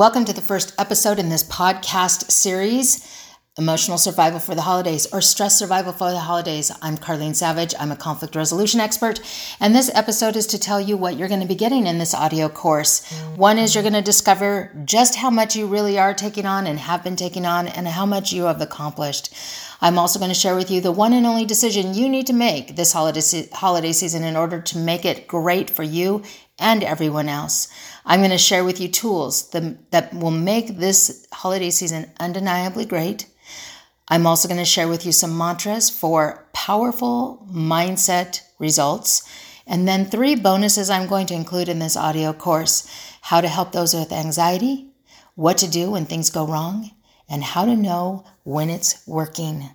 Welcome to the first episode in this podcast series, Emotional Survival for the Holidays or Stress Survival for the Holidays. I'm Carlene Savage. I'm a conflict resolution expert, and this episode is to tell you what you're going to be getting in this audio course. One is you're going to discover just how much you really are taking on and have been taking on, and how much you have accomplished. I'm also going to share with you the one and only decision you need to make this holiday, se- holiday season in order to make it great for you and everyone else. I'm going to share with you tools that, will make this holiday season undeniably great. I'm also going to share with you some mantras for powerful mindset results. And then three bonuses I'm going to include in this audio course how to help those with anxiety, what to do when things go wrong, and how to know when it's working.